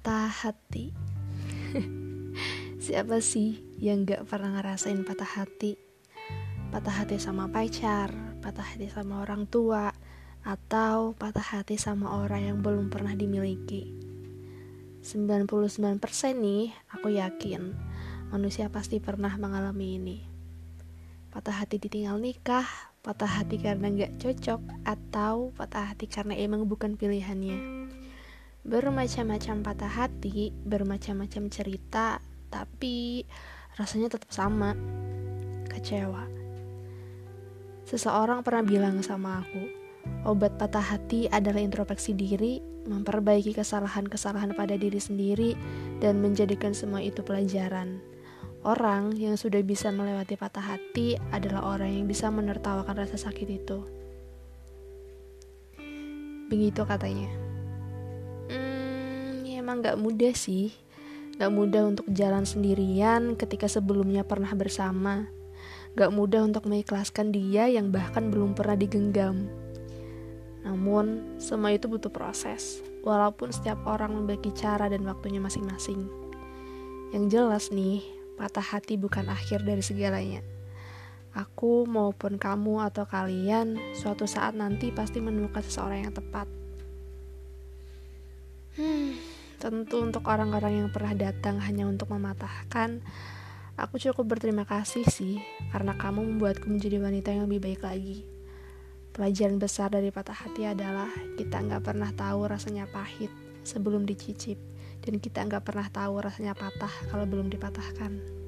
hati. Siapa sih yang gak pernah ngerasain patah hati? Patah hati sama pacar Patah hati sama orang tua Atau patah hati sama orang yang belum pernah dimiliki. 99% nih aku yakin Manusia pasti pernah mengalami ini. Patah hati ditinggal nikah Patah hati karena gak cocok Atau patah hati karena emang bukan pilihannya bermacam-macam patah hati, bermacam-macam cerita, tapi rasanya tetap sama. Kecewa. Seseorang pernah bilang sama aku, obat patah hati adalah introspeksi diri, memperbaiki kesalahan-kesalahan pada diri sendiri, dan menjadikan semua itu pelajaran. Orang yang sudah bisa melewati patah hati adalah orang yang bisa menertawakan rasa sakit itu. Begitu katanya emang gak mudah sih. Gak mudah untuk jalan sendirian ketika sebelumnya pernah bersama. Gak mudah untuk mengikhlaskan dia yang bahkan belum pernah digenggam. Namun, semua itu butuh proses Walaupun setiap orang memiliki cara dan waktunya masing-masing. Yang jelas nih, patah hati bukan akhir dari segalanya. Aku maupun kamu atau kalian suatu saat nanti pasti menemukan seseorang yang tepat. Hmm, Tentu untuk orang-orang yang pernah datang hanya untuk mematahkan, aku cukup berterima kasih sih karena kamu membuatku menjadi wanita yang lebih baik lagi. Pelajaran besar dari patah hati adalah kita nggak pernah tahu rasanya pahit sebelum dicicip dan kita nggak pernah tahu rasanya patah kalau belum dipatahkan.